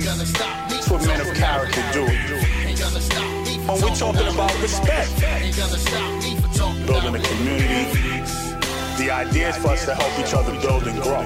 things gonna stop me that's what men of character do. Ain't gonna stop me for When we're talking about respect, Ain't gonna stop me for talking building a community, the idea is for us to help each other build and grow.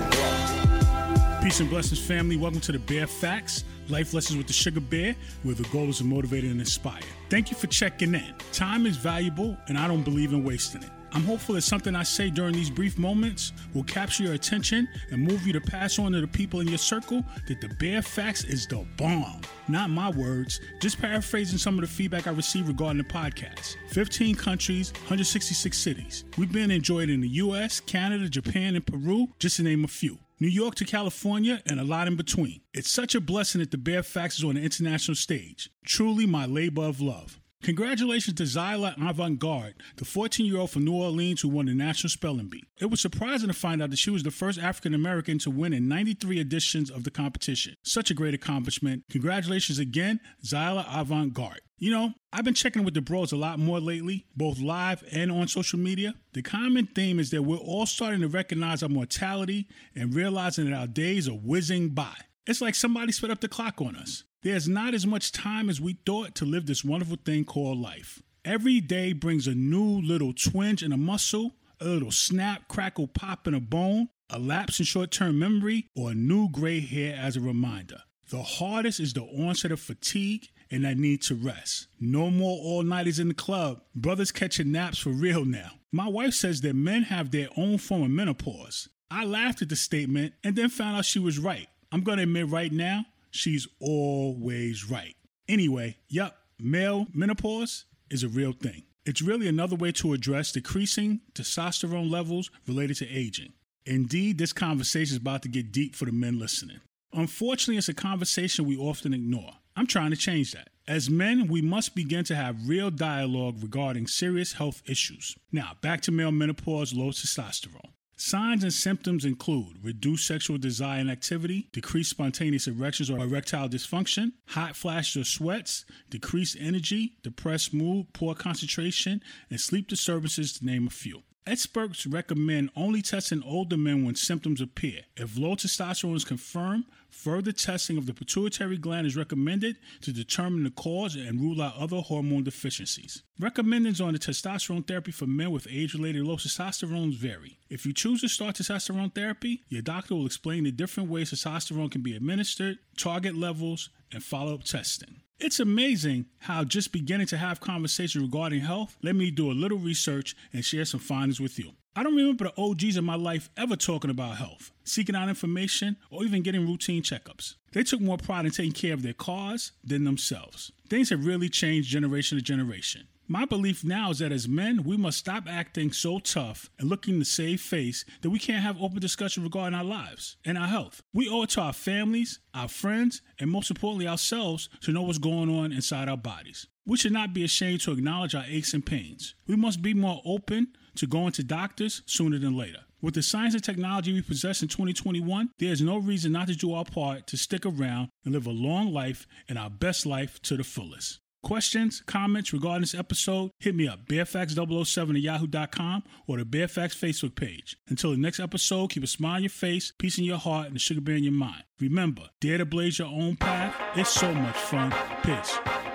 Peace and blessings, family. Welcome to the Bear Facts, Life Lessons with the Sugar Bear, where the goal is to motivate and inspire. Thank you for checking in. Time is valuable, and I don't believe in wasting it. I'm hopeful that something I say during these brief moments will capture your attention and move you to pass on to the people in your circle that the Bear Facts is the bomb. Not my words, just paraphrasing some of the feedback I received regarding the podcast. 15 countries, 166 cities. We've been enjoyed in the US, Canada, Japan, and Peru, just to name a few. New York to California, and a lot in between. It's such a blessing that the Bear Facts is on the international stage. Truly my labor of love. Congratulations to Zaila Avant Garde, the 14 year old from New Orleans who won the National Spelling Bee. It was surprising to find out that she was the first African American to win in 93 editions of the competition. Such a great accomplishment. Congratulations again, Zaila Avant Garde. You know, I've been checking with the bros a lot more lately, both live and on social media. The common theme is that we're all starting to recognize our mortality and realizing that our days are whizzing by. It's like somebody sped up the clock on us. There's not as much time as we thought to live this wonderful thing called life. Every day brings a new little twinge in a muscle, a little snap, crackle, pop in a bone, a lapse in short term memory, or a new gray hair as a reminder. The hardest is the onset of fatigue and that need to rest. No more all nighters in the club. Brothers catching naps for real now. My wife says that men have their own form of menopause. I laughed at the statement and then found out she was right. I'm gonna admit right now, she's always right. Anyway, yup, male menopause is a real thing. It's really another way to address decreasing testosterone levels related to aging. Indeed, this conversation is about to get deep for the men listening. Unfortunately, it's a conversation we often ignore. I'm trying to change that. As men, we must begin to have real dialogue regarding serious health issues. Now, back to male menopause, low testosterone. Signs and symptoms include reduced sexual desire and activity, decreased spontaneous erections or erectile dysfunction, hot flashes or sweats, decreased energy, depressed mood, poor concentration, and sleep disturbances, to name a few. Experts recommend only testing older men when symptoms appear. If low testosterone is confirmed, further testing of the pituitary gland is recommended to determine the cause and rule out other hormone deficiencies. Recommendations on the testosterone therapy for men with age related low testosterone vary. If you choose to start testosterone therapy, your doctor will explain the different ways testosterone can be administered, target levels, and follow up testing. It's amazing how just beginning to have conversations regarding health let me do a little research and share some findings with you. I don't remember the OGs in my life ever talking about health, seeking out information, or even getting routine checkups. They took more pride in taking care of their cars than themselves. Things have really changed generation to generation. My belief now is that as men, we must stop acting so tough and looking to save face that we can't have open discussion regarding our lives and our health. We owe it to our families, our friends, and most importantly, ourselves to know what's going on inside our bodies. We should not be ashamed to acknowledge our aches and pains. We must be more open to going to doctors sooner than later. With the science and technology we possess in 2021, there is no reason not to do our part to stick around and live a long life and our best life to the fullest. Questions, comments regarding this episode, hit me up, bearfacts007 at yahoo.com or the Bear Facts Facebook page. Until the next episode, keep a smile on your face, peace in your heart, and a sugar bear in your mind. Remember, dare to blaze your own path. It's so much fun. Peace.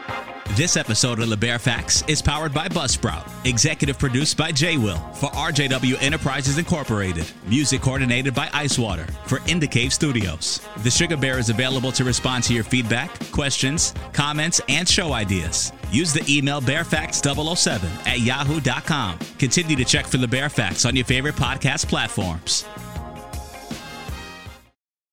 This episode of the Bear Facts is powered by Buzzsprout, executive produced by J Will for RJW Enterprises Incorporated, music coordinated by Icewater for Indicave Studios. The Sugar Bear is available to respond to your feedback, questions, comments, and show ideas. Use the email bearfacts007 at yahoo.com. Continue to check for the Bear Facts on your favorite podcast platforms.